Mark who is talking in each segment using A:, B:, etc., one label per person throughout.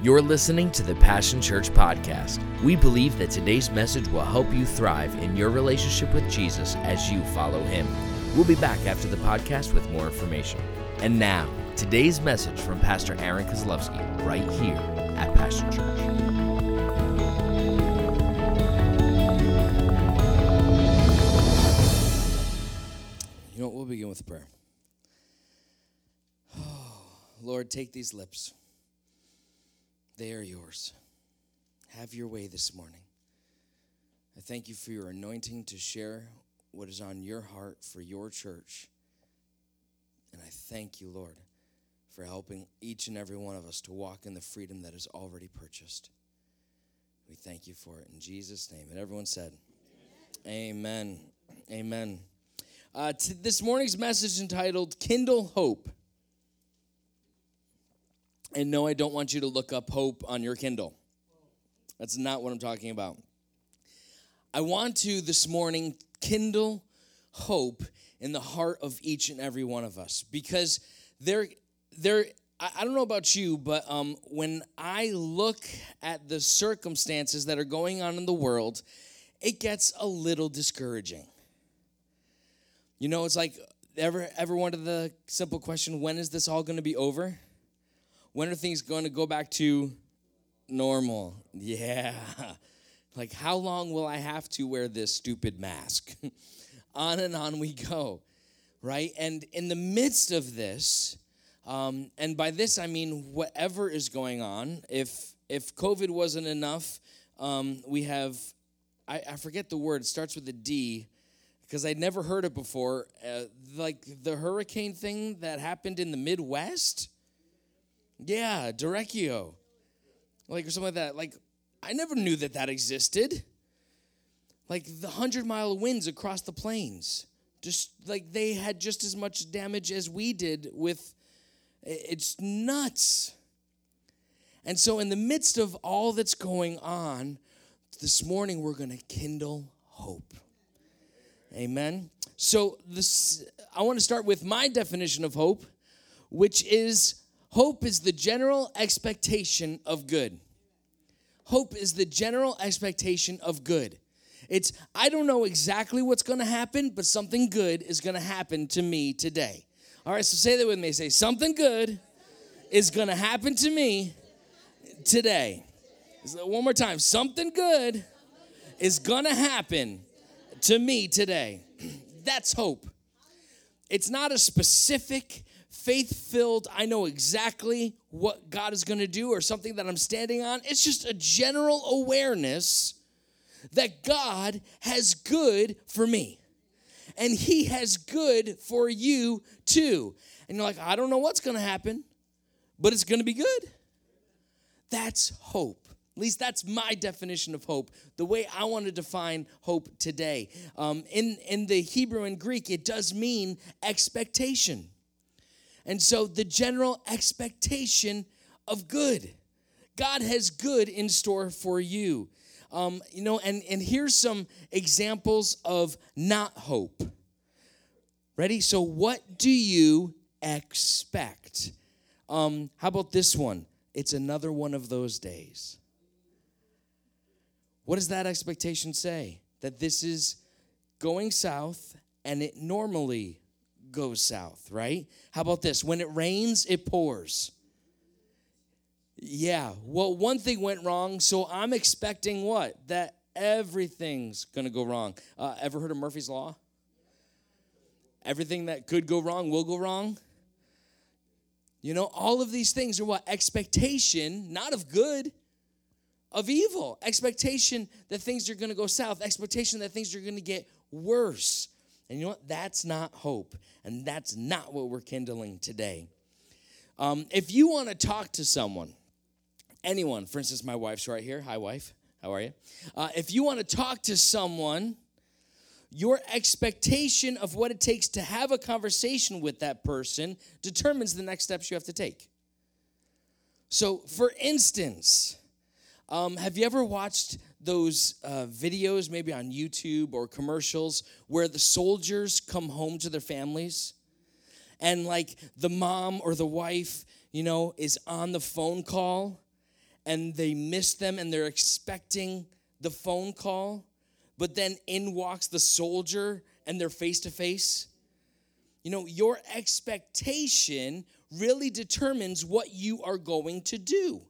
A: You're listening to the Passion Church podcast. We believe that today's message will help you thrive in your relationship with Jesus as you follow him. We'll be back after the podcast with more information. And now, today's message from Pastor Aaron Kozlowski right here at Passion Church.
B: You know what? We'll begin with prayer. Oh, Lord, take these lips. They are yours. Have your way this morning. I thank you for your anointing to share what is on your heart for your church. And I thank you, Lord, for helping each and every one of us to walk in the freedom that is already purchased. We thank you for it in Jesus' name. And everyone said, Amen. Amen. Uh, t- this morning's message entitled Kindle Hope. And no, I don't want you to look up hope on your Kindle. That's not what I'm talking about. I want to this morning kindle hope in the heart of each and every one of us because there, there. I don't know about you, but um, when I look at the circumstances that are going on in the world, it gets a little discouraging. You know, it's like ever ever wondered the simple question: When is this all going to be over? When are things going to go back to normal? Yeah. Like, how long will I have to wear this stupid mask? on and on we go, right? And in the midst of this, um, and by this I mean whatever is going on. If if COVID wasn't enough, um, we have I, I forget the word. It starts with a D because I'd never heard it before. Uh, like the hurricane thing that happened in the Midwest. Yeah, Derecho. Like, or something like that. Like, I never knew that that existed. Like, the 100 mile winds across the plains. Just like they had just as much damage as we did with. It's nuts. And so, in the midst of all that's going on, this morning we're going to kindle hope. Amen. So, this, I want to start with my definition of hope, which is Hope is the general expectation of good. Hope is the general expectation of good. It's, I don't know exactly what's to happen, but something good is to happen to me today. All right, so say that with me. Say, something good is to happen to me today. One more time. Something good is to happen to me today. That's hope. It's not a specific, faith filled, I know exactly what God is going to do or something that I'm standing on. It's just a general awareness that God has good for me. And He has good for you too. And you're like, I don't know what's going to happen, but it's going to be good. That's hope. At least that's my definition of hope, the way I want to define hope today. Um, in, in the Hebrew and Greek, it does mean expectation. And so the general expectation of good. God has good in store for you. Um, you know, and, and here's some examples of not hope. Ready? So, what do you expect? Um, how about this one? It's another one of those days. What does that expectation say? That this is going south and it normally goes south, right? How about this? When it rains, it pours. Yeah, well, one thing went wrong, so I'm expecting what? That everything's gonna go wrong. Uh, ever heard of Murphy's Law? Everything that could go wrong will go wrong. You know, all of these things are what? Expectation, not of good, of evil. Expectation that things are gonna go south. Expectation that things are gonna get worse. And you know what? That's not hope. And that's not what we're kindling today. Um, if you want to talk to someone, anyone, for instance, my wife's right here. Hi, wife. How are you? Uh, if you want to talk to someone, your expectation of what it takes to have a conversation with that person determines the next steps you have to take. So, for instance, um, have you ever watched those uh, videos, maybe on YouTube or commercials, where the soldiers come home to their families and like the mom or the wife, you know, is on the phone call and they miss them and they're expecting the phone call, but then in walks the soldier and they're face to face. You know, your expectation really determines what you are going to do.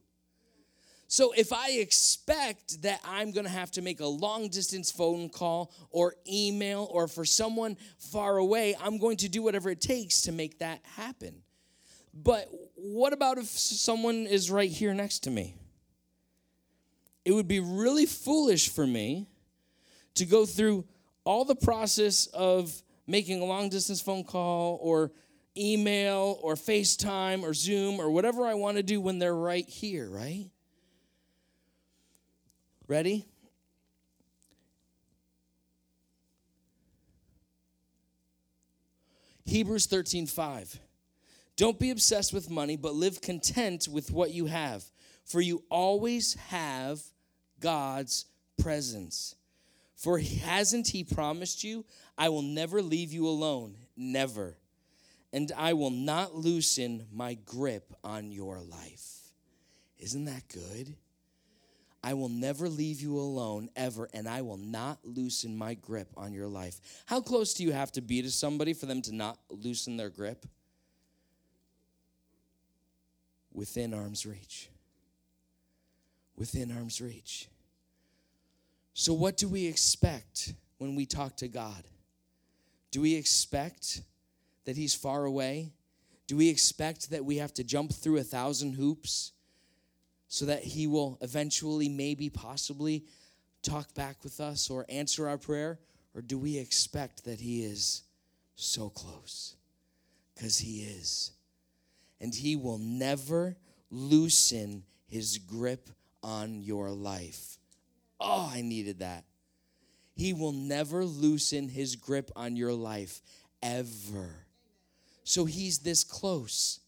B: So if I expect that I'm going to have to make a long distance phone call or email or for someone far away, I'm going to do whatever it takes to make that happen. But what about if someone is right here next to me? It would be really foolish for me to go through all the process of making a long distance phone call or email or FaceTime or Zoom or whatever I want to do when they're right here, right? Ready? Hebrews 13, 5. Don't be obsessed with money, but live content with what you have, for you always have God's presence. For hasn't He promised you, I will never leave you alone, never, and I will not loosen my grip on your life. Isn't that good? I will never leave you alone ever, and I will not loosen my grip on your life. How close do you have to be to somebody for them to not loosen their grip? Within arm's reach. Within arm's reach. So, what do we expect when we talk to God? Do we expect that He's far away? Do we expect that we have to jump through a thousand hoops? So that He will eventually, maybe, possibly talk back with us or answer our prayer? Or do we expect that He is so close? Because He is. And He will never loosen His grip on your life. Oh, I needed that. He will never loosen His grip on your life ever. So He's this close.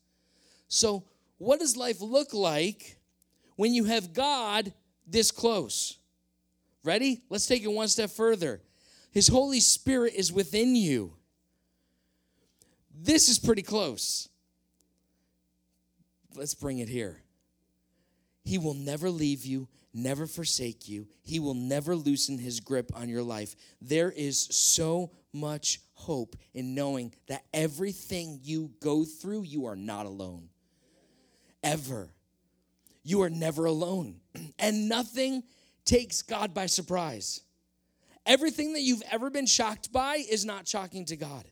B: So, what does life look like when you have God this close. Ready? Let's take it one step further. His Holy Spirit is within you. This is pretty close. Let's bring it here. He will never leave you, never forsake you. He will never loosen his grip on your life. There is so much hope in knowing that everything you go through, you are not alone. Ever you are never alone. And nothing takes God by surprise. Everything that you've ever been shocked by is not shocking to God.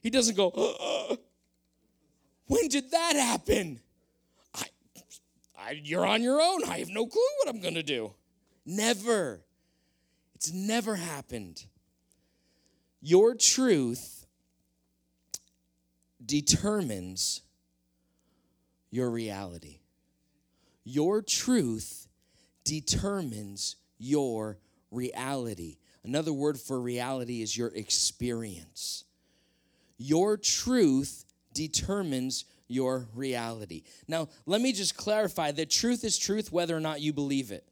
B: He doesn't go, uh, uh, when did that happen? I, I, you're on your own. I have no clue what I'm going to do. Never. It's never happened. Your truth determines your reality. Your truth determines your reality. Another word for reality is your experience. Your truth determines your reality. Now, let me just clarify that truth is truth whether or not you believe it.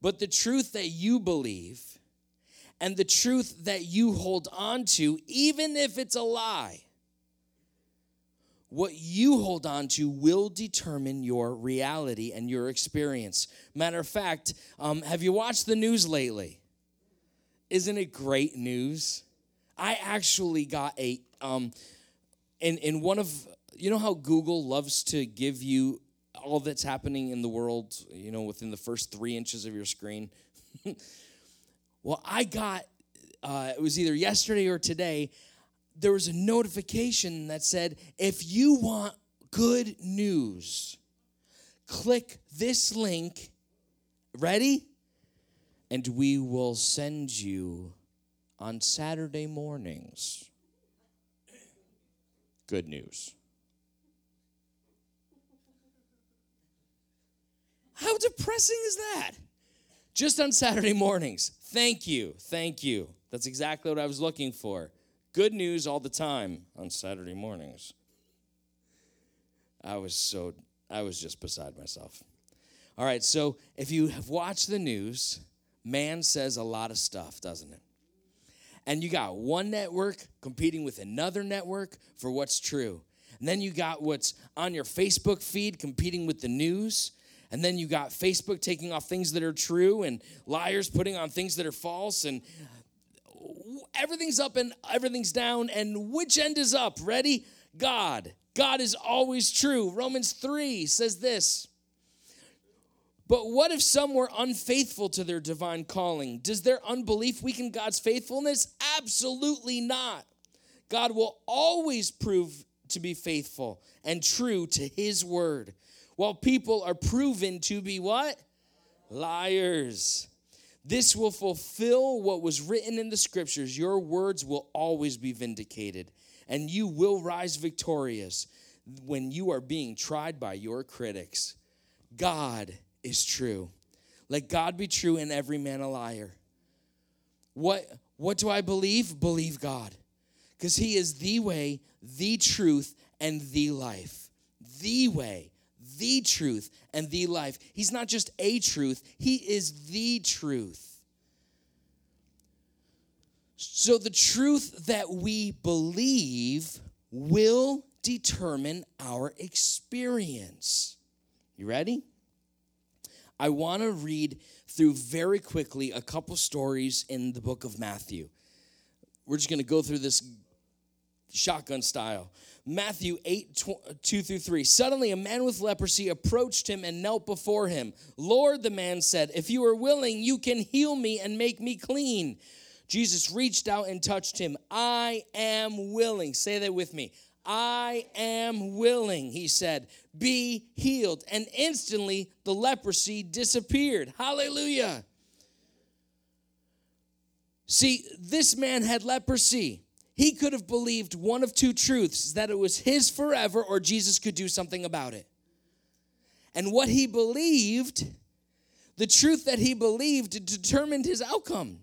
B: But the truth that you believe and the truth that you hold on to, even if it's a lie, what you hold on to will determine your reality and your experience. Matter of fact, um, have you watched the news lately? Isn't it great news? I actually got a um, in in one of you know how Google loves to give you all that's happening in the world, you know, within the first three inches of your screen. well, I got uh, it was either yesterday or today there was a notification that said, if you want good news, click this link. Ready? And we will send you on Saturday mornings good news. How depressing is that? Just on Saturday mornings. Thank you. Thank you. That's exactly what I was looking for. Good news all the time on Saturday mornings. I was so, I was just beside myself. All right, so if you have watched the news, man says a lot of stuff, doesn't it? And you got one network competing with another network for what's true. And then you got what's on your Facebook feed competing with the news. And then you got Facebook taking off things that are true and liars putting on things that are false and everything's up and everything's down and which end is up? Ready? God. God is always true. Romans 3 says this. But what if some were unfaithful to their divine calling? Does their unbelief weaken God's faithfulness? Absolutely not. God will always prove to be faithful and true to his word, while people are proven to be what? Liars. This will fulfill what was written in the scriptures. Your words will always be vindicated, and you will rise victorious when you are being tried by your critics. God is true. Let God be true and every man a liar. What, what do I believe? Believe God because He is the way, the truth, and the life. The way, the truth, and the life. He's not just a truth, He is the truth. So, the truth that we believe will determine our experience. You ready? I want to read through very quickly a couple stories in the book of Matthew. We're just going to go through this shotgun style. Matthew 8, uh, 2 through 3. Suddenly, a man with leprosy approached him and knelt before him. Lord, the man said, if you are willing, you can heal me and make me clean. Jesus reached out and touched him. I am willing. Say that with me. I am willing, he said. Be healed. And instantly, the leprosy disappeared. Hallelujah. See, this man had leprosy he could have believed one of two truths that it was his forever or Jesus could do something about it. And what he believed, the truth that he believed, determined his outcome.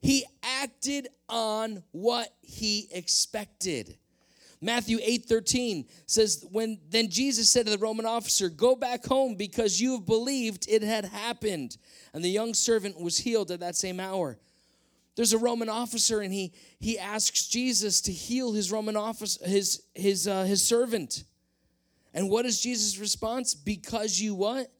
B: He acted on what he expected. Matthew 8 13 says, when then Jesus said to the Roman officer, Go back home because you have believed it had happened. And the young servant was healed at that same hour. There's a Roman officer, and he he asks Jesus to heal his Roman office, his his uh, his servant. And what is Jesus' response? Because you what?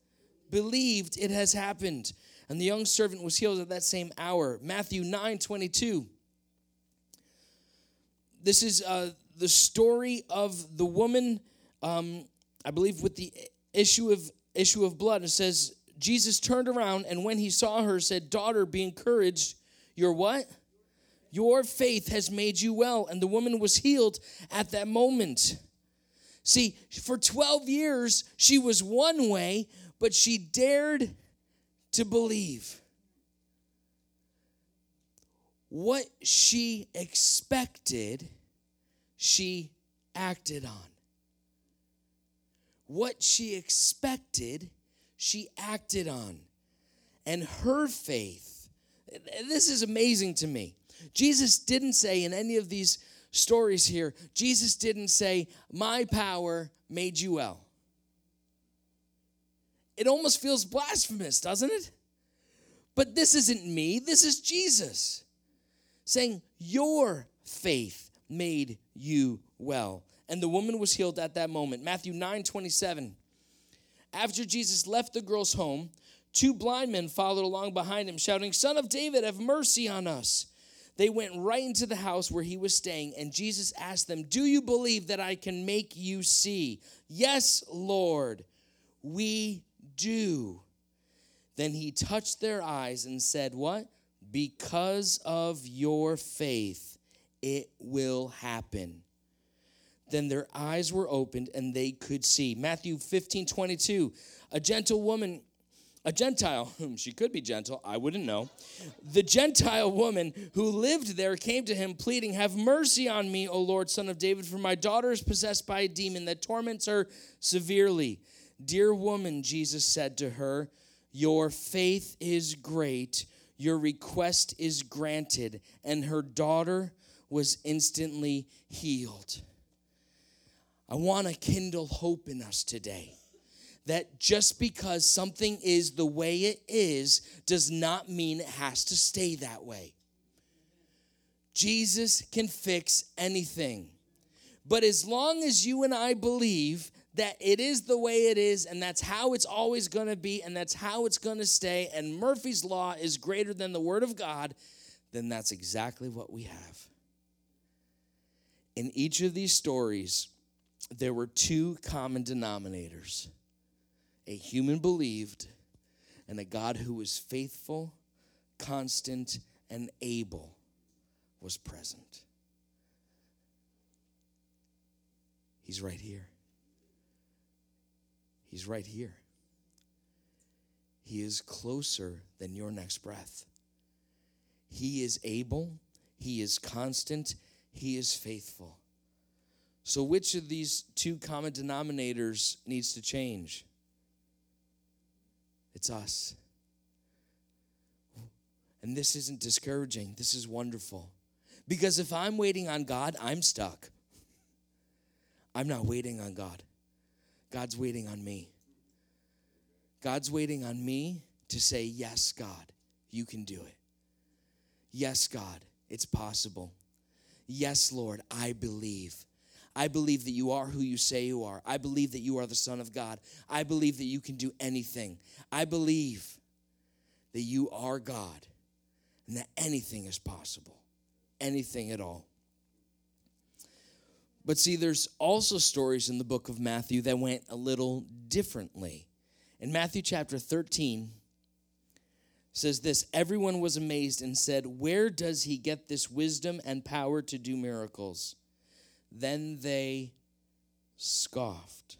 B: Believed it has happened. And the young servant was healed at that same hour. Matthew 9 22. This is uh, the story of the woman, um, I believe, with the issue of issue of blood. It says, Jesus turned around and when he saw her, said, Daughter, be encouraged your what? Your faith has made you well. And the woman was healed at that moment. See, for 12 years, she was one way, but she dared to believe. What she expected, she acted on. What she expected, she acted on. And her faith this is amazing to me. Jesus didn't say in any of these stories here, Jesus didn't say, My power made you well. It almost feels blasphemous, doesn't it? But this isn't me, this is Jesus saying, Your faith made you well. And the woman was healed at that moment. Matthew 9 27. After Jesus left the girl's home, Two blind men followed along behind him, shouting, Son of David, have mercy on us. They went right into the house where he was staying, and Jesus asked them, Do you believe that I can make you see? Yes, Lord, we do. Then he touched their eyes and said, What? Because of your faith, it will happen. Then their eyes were opened and they could see. Matthew 15 22. A gentle woman a Gentile, whom hmm, she could be gentle, I wouldn't know. The Gentile woman who lived there came to him, pleading, Have mercy on me, O Lord, son of David, for my daughter is possessed by a demon that torments her severely. Dear woman, Jesus said to her, Your faith is great, your request is granted. And her daughter was instantly healed. I want to kindle hope in us today that just because something is the way it is does not mean it has to stay that way. Jesus can fix anything. But as long as you and I believe that it is the way it is, and that's how it's always going to be, and that's how it's going to stay, and Murphy's Law is greater than the Word of God, then that's exactly what we have. In each of these stories, there were two common denominators a human believed, and a God who was faithful, constant, and able was present. He's right here. He's right here. He is closer than your next breath. He is able, He is constant, He is faithful. So, which of these two common denominators needs to change? It's us. And this isn't discouraging, this is wonderful. Because if I'm waiting on God, I'm stuck. I'm not waiting on God. God's waiting on me. God's waiting on me to say, Yes, God, you can do it. Yes, God, it's possible. Yes, Lord, I believe. I believe that you are who you say you are. I believe that you are the Son of God. I believe that you can do anything. I believe that you are God and that anything is possible. Anything at all. But see, there's also stories in the book of Matthew that went a little differently. In Matthew chapter 13, says this Everyone was amazed and said, Where does he get this wisdom and power to do miracles? Then they scoffed.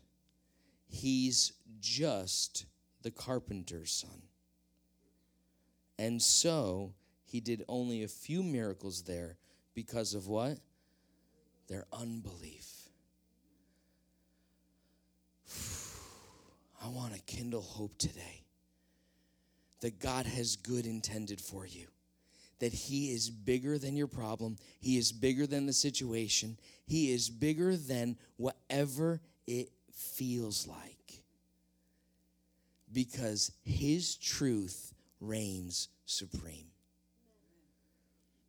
B: He's just the carpenter's son. And so he did only a few miracles there because of what? their unbelief. I want to kindle hope today that God has good intended for you, that He is bigger than your problem, He is bigger than the situation, He is bigger than whatever it feels like. Because His truth reigns supreme.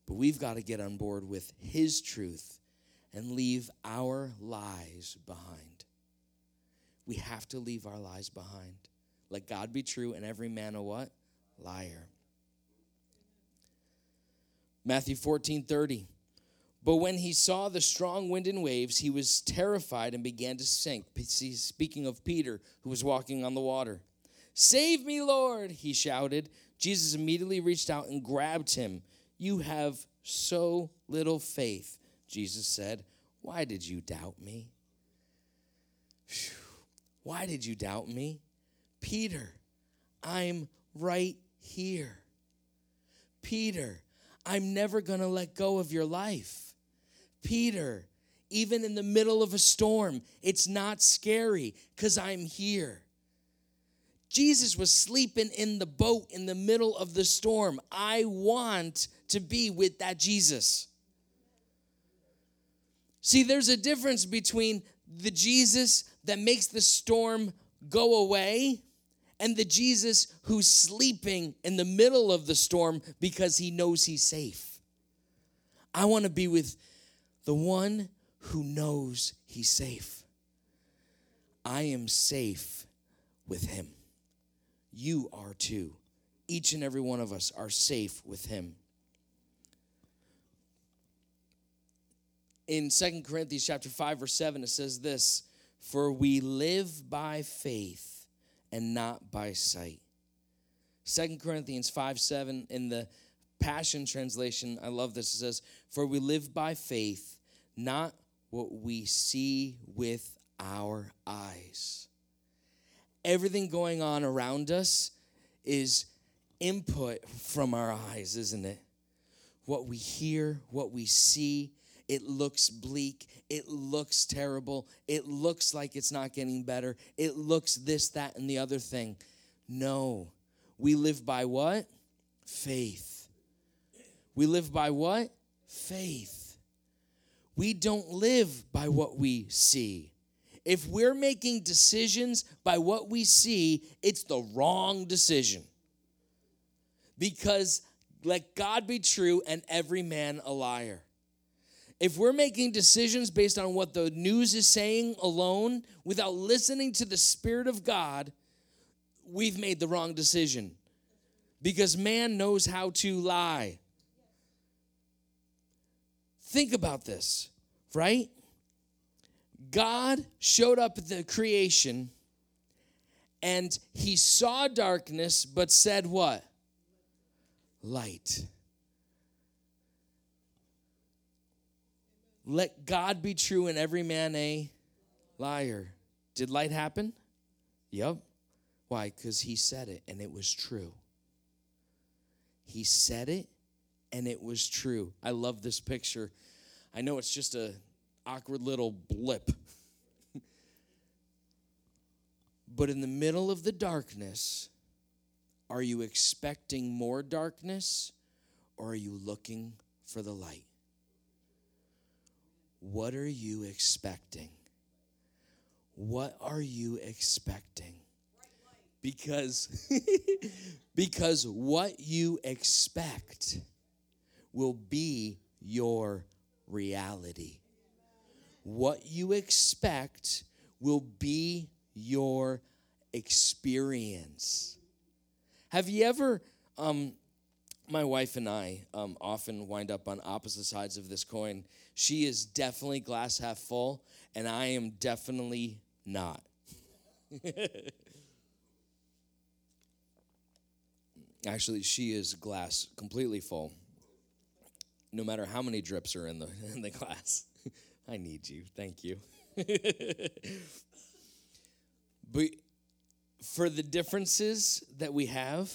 B: But we've got to get on board with His truth and leave our lies behind. We have to leave our lies behind. Let God be true and every man a what? Liar. Matthew 14 30. But when he saw the strong wind and waves, he was terrified and began to sink. Speaking of Peter, who was walking on the water. Save me, Lord, he shouted. Jesus immediately reached out and grabbed him. You have so little faith. Jesus said, Why did you doubt me? Why did you doubt me? Peter, I'm right here. Peter, I'm never going to let go of your life. Peter, even in the middle of a storm, it's not scary because I'm here. Jesus was sleeping in the boat in the middle of the storm. I want to be with that Jesus. See, there's a difference between the Jesus that makes the storm go away and the Jesus who's sleeping in the middle of the storm because he knows he's safe. I want to be with the one who knows he's safe. I am safe with him. You are too. Each and every one of us are safe with him. in Second Corinthians chapter 5 verse 7 it says this, "For we live by faith and not by sight." Second Corinthians 5 7 in the Passion Translation, I love this. It says, For we live by faith, not what we see with our eyes. Everything going on around us is input from our eyes, isn't it? What we hear, what we see, it looks bleak. It looks terrible. It looks like it's not getting better. It looks this, that, and the other thing. No. We live by what? Faith. We live by what? Faith. We don't live by what we see. If we're making decisions by what we see, it's the wrong decision. Because let God be true and every man a liar. If we're making decisions based on what the news is saying alone without listening to the Spirit of God, we've made the wrong decision. Because man knows how to lie. Think about this, right? God showed up at the creation and he saw darkness, but said what? Light. Let God be true and every man a liar. Did light happen? Yep. Why? Because he said it and it was true. He said it and it was true. I love this picture. I know it's just a awkward little blip. but in the middle of the darkness, are you expecting more darkness or are you looking for the light? What are you expecting? What are you expecting? Because because what you expect will be your reality. What you expect will be your experience. Have you ever um, my wife and I um, often wind up on opposite sides of this coin. She is definitely glass half full, and I am definitely not. Actually, she is glass completely full. No matter how many drips are in the in the glass. I need you. Thank you. but for the differences that we have,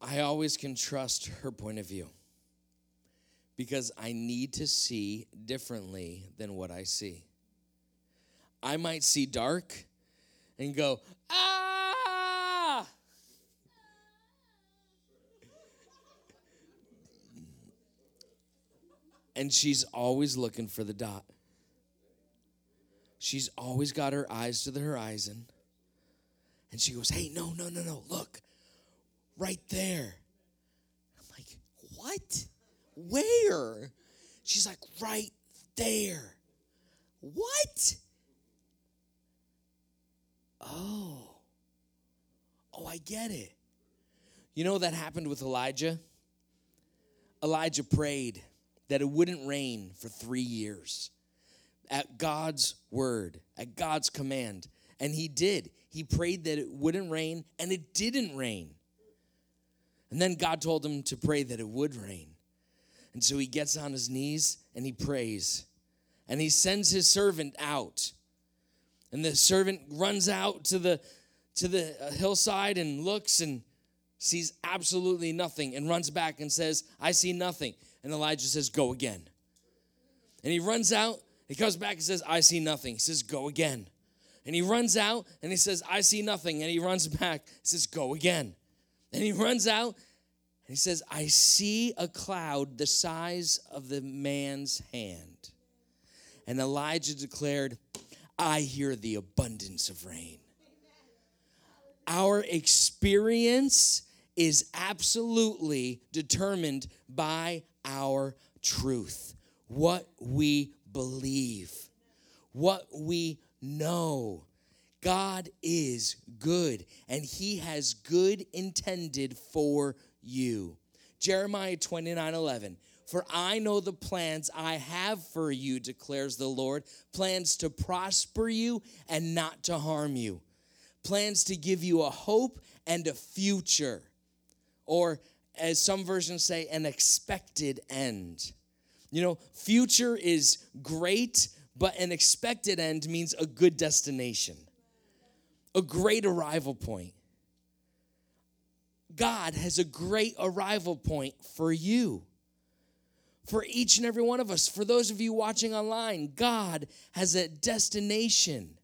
B: I always can trust her point of view because I need to see differently than what I see. I might see dark and go, ah! And she's always looking for the dot. She's always got her eyes to the horizon. And she goes, Hey, no, no, no, no, look right there. I'm like, what? Where? She's like, right there. What? Oh. Oh, I get it. You know that happened with Elijah? Elijah prayed that it wouldn't rain for three years at God's word, at God's command. And he did. He prayed that it wouldn't rain, and it didn't rain. And then God told him to pray that it would rain. And so he gets on his knees and he prays. And he sends his servant out. And the servant runs out to the to the uh, hillside and looks and sees absolutely nothing and runs back and says, "I see nothing." And Elijah says, "Go again." And he runs out, he comes back and says, "I see nothing." He says, "Go again." And he runs out and he says, I see nothing. And he runs back, he says, Go again. And he runs out he says, I see a cloud the size of the man's hand. And Elijah declared, I hear the abundance of rain. Our experience is absolutely determined by our truth, what we believe, what we know. God is good and he has good intended for you. Jeremiah 29 11. For I know the plans I have for you, declares the Lord plans to prosper you and not to harm you, plans to give you a hope and a future, or as some versions say, an expected end. You know, future is great, but an expected end means a good destination a great arrival point. God has a great arrival point for you. For each and every one of us, for those of you watching online, God has a destination,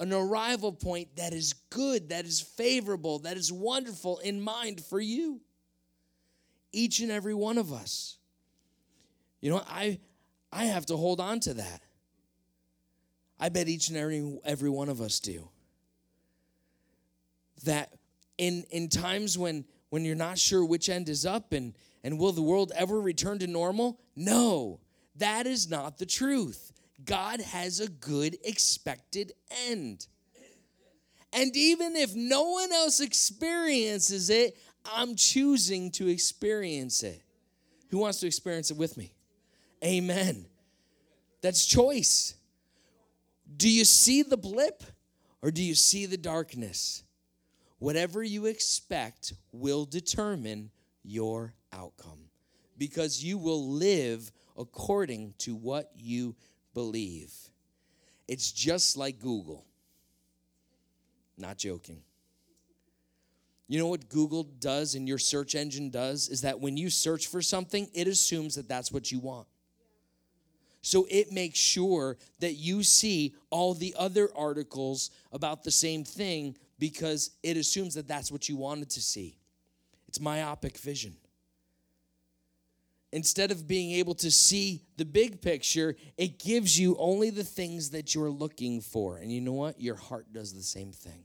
B: an arrival point that is good, that is favorable, that is wonderful in mind for you. Each and every one of us. You know, I I have to hold on to that. I bet each and every every one of us do that in in times when when you're not sure which end is up and and will the world ever return to normal no That is not the truth. God has a good expected end. And even if no one else experiences it, I'm choosing to experience it. Who wants to experience it with me? Amen. That's choice. Do you see the blip or do you see the darkness? Whatever you expect will determine your outcome because you will live according to what you believe. It's just like Google. Not joking. You know what Google does and your search engine does is that when you search for something, it assumes that that's what you want. So it makes sure that you see all the other articles about the same thing because it assumes that that's what you wanted to see. It's myopic vision. Instead of being able to see the big picture, it gives you only the things that you're looking for. And you know what? Your heart does the same thing.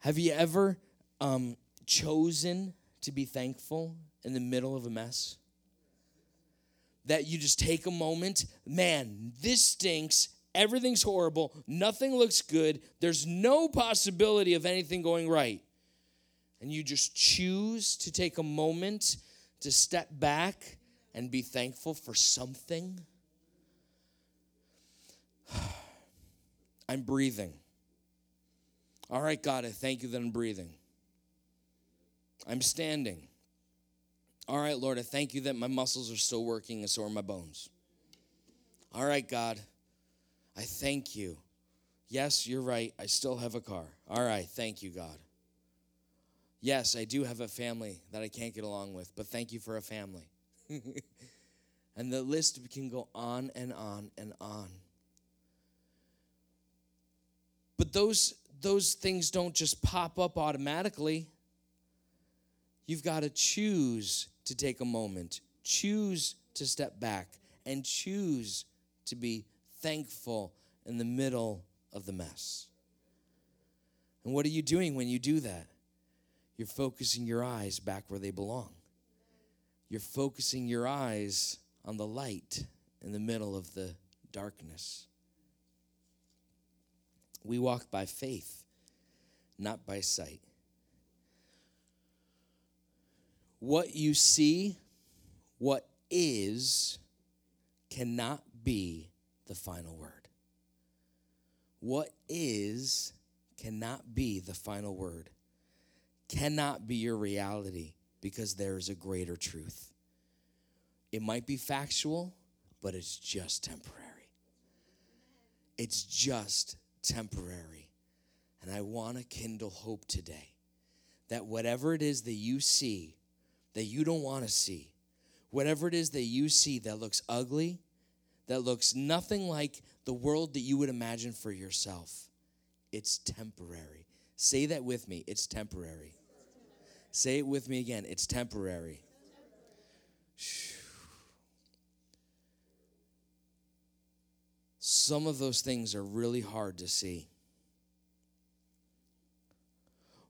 B: Have you ever um, chosen to be thankful in the middle of a mess? That you just take a moment, man, this stinks. Everything's horrible. Nothing looks good. There's no possibility of anything going right. And you just choose to take a moment to step back and be thankful for something. I'm breathing. All right, God, I thank you that I'm breathing. I'm standing. All right, Lord, I thank you that my muscles are still working and so are my bones. All right, God, I thank you. Yes, you're right. I still have a car. All right, thank you, God. Yes, I do have a family that I can't get along with, but thank you for a family. and the list can go on and on and on. But those those things don't just pop up automatically. You've got to choose to take a moment, choose to step back, and choose to be thankful in the middle of the mess. And what are you doing when you do that? You're focusing your eyes back where they belong. You're focusing your eyes on the light in the middle of the darkness. We walk by faith, not by sight. What you see, what is, cannot be the final word. What is cannot be the final word, cannot be your reality because there is a greater truth. It might be factual, but it's just temporary. It's just temporary. And I want to kindle hope today that whatever it is that you see that you don't want to see, whatever it is that you see that looks ugly, that looks nothing like the world that you would imagine for yourself, it's temporary. Say that with me it's temporary. Say it with me again it's temporary. Some of those things are really hard to see.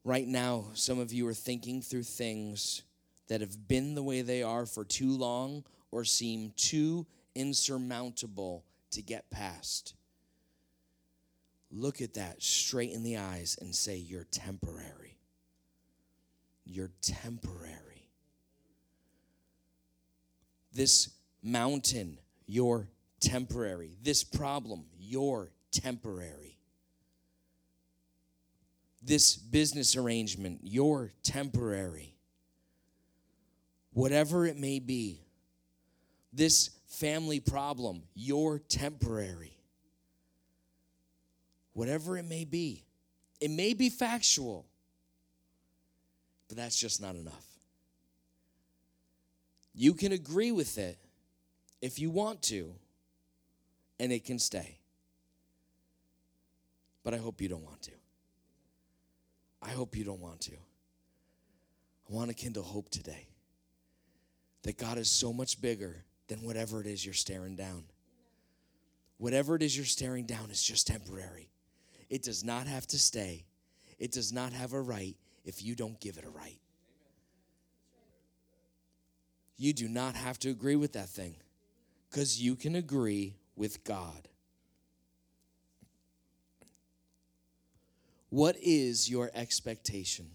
B: Right now, some of you are thinking through things that have been the way they are for too long or seem too insurmountable to get past. Look at that straight in the eyes and say, You're temporary. You're temporary. This mountain, you're temporary. This problem, you're temporary. This business arrangement, you're temporary. Whatever it may be, this family problem, you're temporary. Whatever it may be, it may be factual, but that's just not enough. You can agree with it if you want to, and it can stay. But I hope you don't want to. I hope you don't want to. I want to kindle hope today that God is so much bigger than whatever it is you're staring down. Whatever it is you're staring down is just temporary. It does not have to stay, it does not have a right if you don't give it a right. you do not have to agree with that thing because you can agree with God. What is your expectation?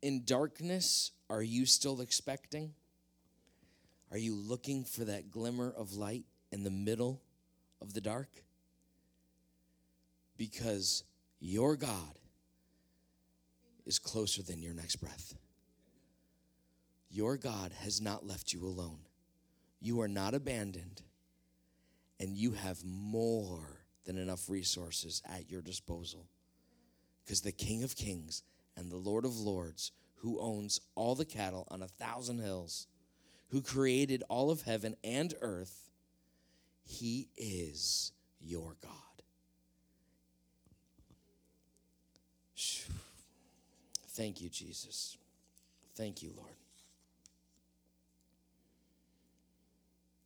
B: In darkness, are you still expecting? Are you looking for that glimmer of light in the middle of the dark? Because your God is closer than your next breath. Your God has not left you alone. You are not abandoned, and you have more than enough resources at your disposal. Because the King of Kings and the Lord of Lords, who owns all the cattle on a thousand hills, who created all of heaven and earth, he is your God. Thank you, Jesus. Thank you, Lord.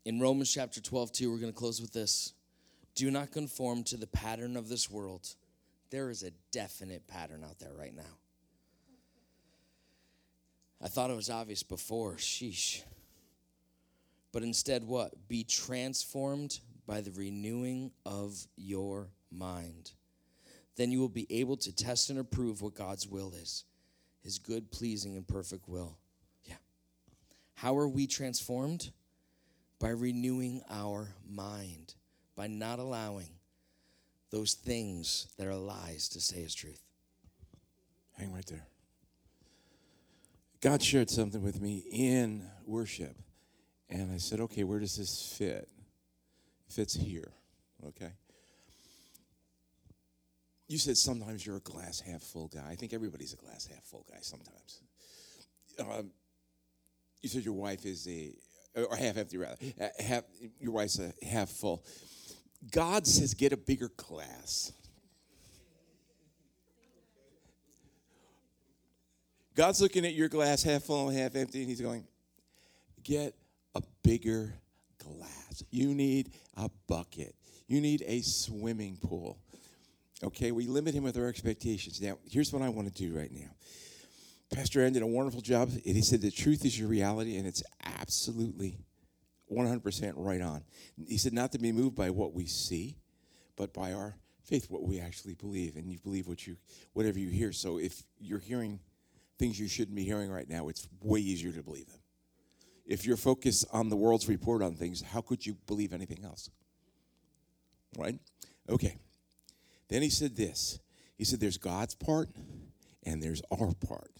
B: In Romans chapter 12, 2, we're going to close with this. Do not conform to the pattern of this world. There is a definite pattern out there right now. I thought it was obvious before. Sheesh. But instead, what? Be transformed by the renewing of your mind. Then you will be able to test and approve what God's will is his good, pleasing, and perfect will. Yeah. How are we transformed? By renewing our mind, by not allowing those things that are lies to say as truth.
C: Hang right there. God shared something with me in worship. And I said, okay, where does this fit? It fits here, okay? You said sometimes you're a glass half full guy. I think everybody's a glass half full guy sometimes. Um, you said your wife is a, or half empty rather. Uh, half, your wife's a half full. God says, get a bigger glass. God's looking at your glass half full and half empty, and He's going, get a bigger glass. You need a bucket. You need a swimming pool. Okay, we limit him with our expectations. Now, here's what I want to do right now. Pastor Aaron did a wonderful job. And he said the truth is your reality, and it's absolutely 100% right on. He said not to be moved by what we see, but by our faith, what we actually believe. And you believe what you, whatever you hear. So if you're hearing things you shouldn't be hearing right now, it's way easier to believe them. If you're focused on the world's report on things, how could you believe anything else? Right? Okay. Then he said this He said, There's God's part and there's our part.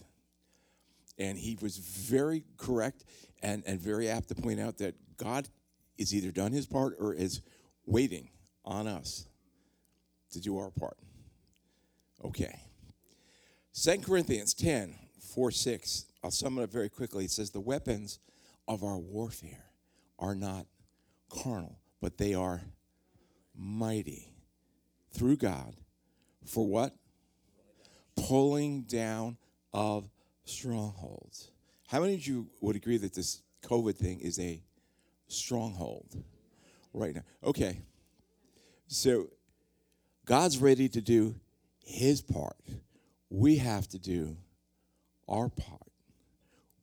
C: And he was very correct and, and very apt to point out that God is either done his part or is waiting on us to do our part. Okay. 2 Corinthians 10, 4, 6. I'll sum it up very quickly. It says, The weapons of our warfare are not carnal, but they are mighty through God for what? Pulling down of strongholds. How many of you would agree that this COVID thing is a stronghold right now? Okay. So God's ready to do his part. We have to do our part.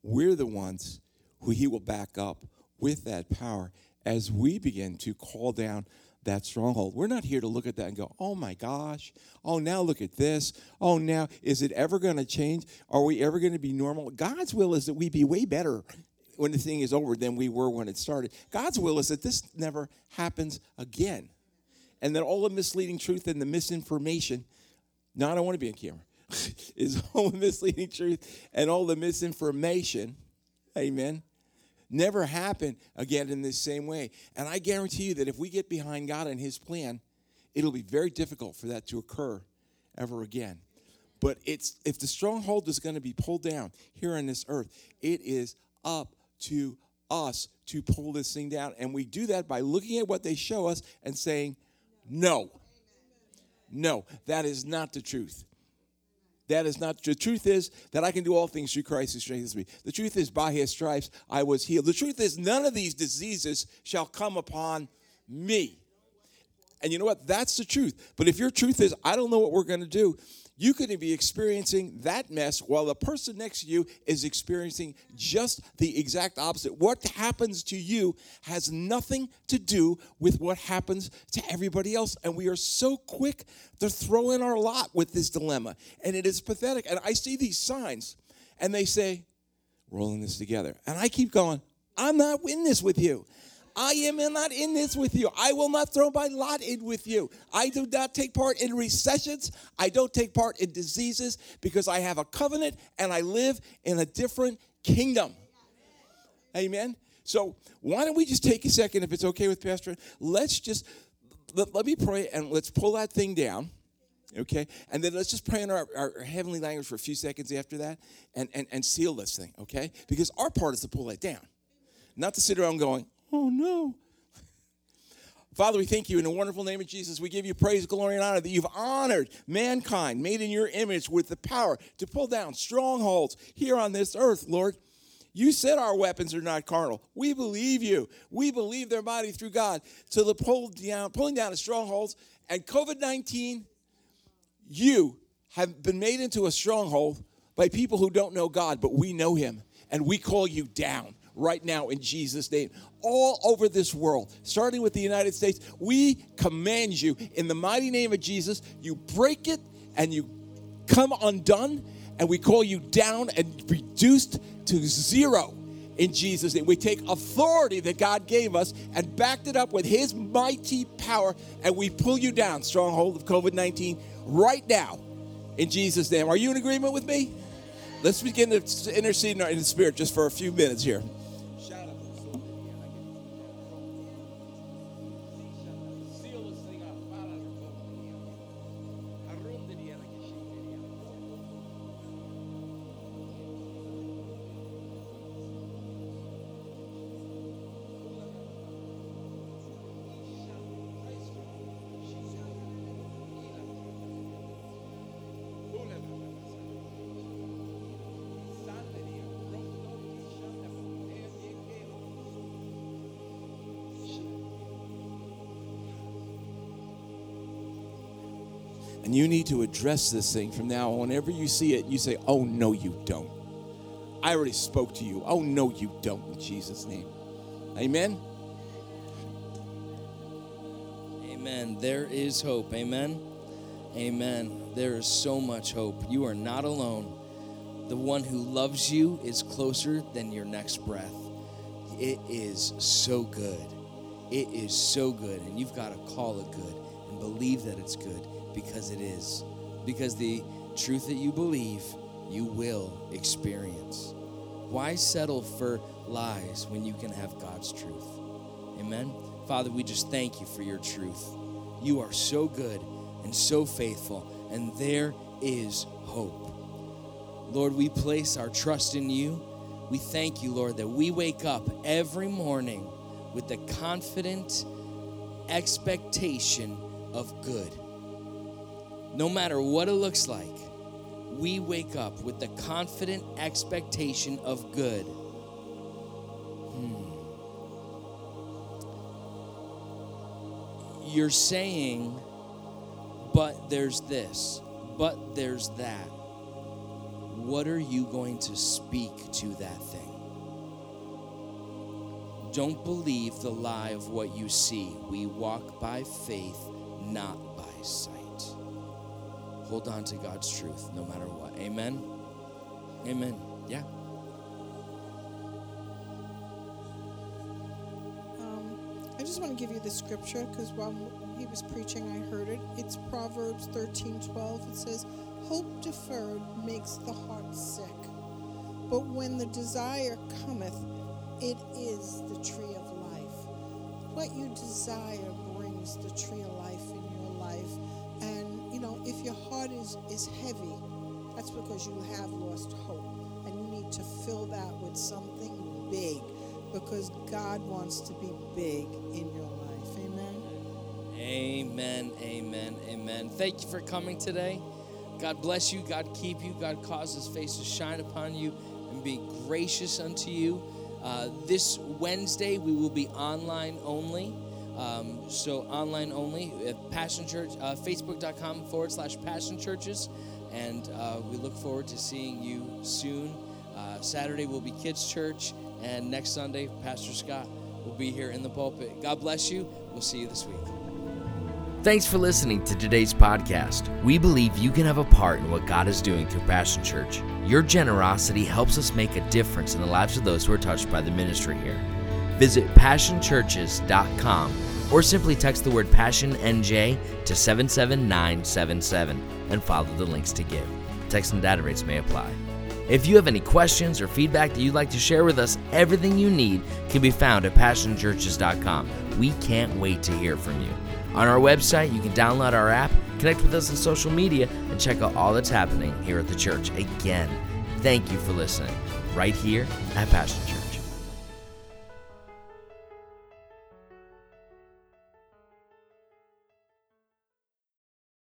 C: We're the ones who he will back up with that power as we begin to call down that stronghold. We're not here to look at that and go, oh my gosh, oh now look at this. Oh now, is it ever going to change? Are we ever going to be normal? God's will is that we be way better when the thing is over than we were when it started. God's will is that this never happens again. And that all the misleading truth and the misinformation, no, I don't want to be on camera, is all the misleading truth and all the misinformation, amen, never happen again in this same way. And I guarantee you that if we get behind God and His plan, it'll be very difficult for that to occur ever again. But it's if the stronghold is going to be pulled down here on this earth, it is up to us to pull this thing down. And we do that by looking at what they show us and saying, no. No, that is not the truth. That is not the truth is that I can do all things through Christ who strengthens me. The truth is by his stripes I was healed. The truth is none of these diseases shall come upon me. And you know what? That's the truth. But if your truth is, I don't know what we're going to do, you could be experiencing that mess while the person next to you is experiencing just the exact opposite. What happens to you has nothing to do with what happens to everybody else. And we are so quick to throw in our lot with this dilemma. And it is pathetic. And I see these signs and they say, rolling this together. And I keep going, I'm not in this with you. I am not in this with you. I will not throw my lot in with you. I do not take part in recessions. I don't take part in diseases because I have a covenant and I live in a different kingdom. Amen. So why don't we just take a second, if it's okay with Pastor? Let's just let, let me pray and let's pull that thing down. Okay? And then let's just pray in our, our heavenly language for a few seconds after that and, and, and seal this thing, okay? Because our part is to pull that down. Not to sit around going, Oh no. Father, we thank you in the wonderful name of Jesus. We give you praise, glory, and honor that you've honored mankind, made in your image, with the power to pull down strongholds here on this earth, Lord. You said our weapons are not carnal. We believe you. We believe they're mighty through God to the pull down, pulling down of strongholds. And COVID 19, you have been made into a stronghold by people who don't know God, but we know him. And we call you down right now in Jesus' name. All over this world, starting with the United States, we command you in the mighty name of Jesus, you break it and you come undone, and we call you down and reduced to zero in Jesus' name. We take authority that God gave us and backed it up with His mighty power, and we pull you down, stronghold of COVID 19, right now in Jesus' name. Are you in agreement with me? Let's begin to intercede in the Spirit just for a few minutes here. And you need to address this thing from now on. Whenever you see it, you say, Oh, no, you don't. I already spoke to you. Oh, no, you don't, in Jesus' name. Amen.
B: Amen. There is hope. Amen. Amen. There is so much hope. You are not alone. The one who loves you is closer than your next breath. It is so good. It is so good. And you've got to call it good and believe that it's good because it is. Because the truth that you believe, you will experience. Why settle for lies when you can have God's truth? Amen. Father, we just thank you for your truth. You are so good and so faithful, and there is hope. Lord, we place our trust in you. We thank you, Lord, that we wake up every morning with the confident expectation of good no matter what it looks like, we wake up with the confident expectation of good. Hmm. You're saying, but there's this, but there's that. What are you going to speak to that thing? Don't believe the lie of what you see. We walk by faith, not by sight hold on to God's truth no matter what. Amen. Amen. Yeah.
D: Um, I just want to give you the scripture because while he was preaching, I heard it. It's Proverbs 13 12. It says, Hope deferred makes the heart sick, but when the desire cometh, it is the tree of life. What you desire brings the tree of life. Is, is heavy, that's because you have lost hope. And you need to fill that with something big because God wants to be big in your life. Amen.
B: Amen. Amen. Amen. Thank you for coming today. God bless you. God keep you. God cause his face to shine upon you and be gracious unto you. Uh, this Wednesday, we will be online only.
E: Um, so online only at Passion Church, uh, Facebook.com forward slash Passion Churches, and uh, we look forward to seeing you soon. Uh, Saturday will be Kids Church, and next Sunday, Pastor Scott will be here in the pulpit. God bless you. We'll see you this week.
B: Thanks for listening to today's podcast. We believe you can have a part in what God is doing through Passion Church. Your generosity helps us make a difference in the lives of those who are touched by the ministry here. Visit passionchurches.com or simply text the word Passion NJ to 77977 and follow the links to give. Text and data rates may apply. If you have any questions or feedback that you'd like to share with us, everything you need can be found at passionchurches.com. We can't wait to hear from you. On our website, you can download our app, connect with us on social media, and check out all that's happening here at the church. Again, thank you for listening right here at Passion Church.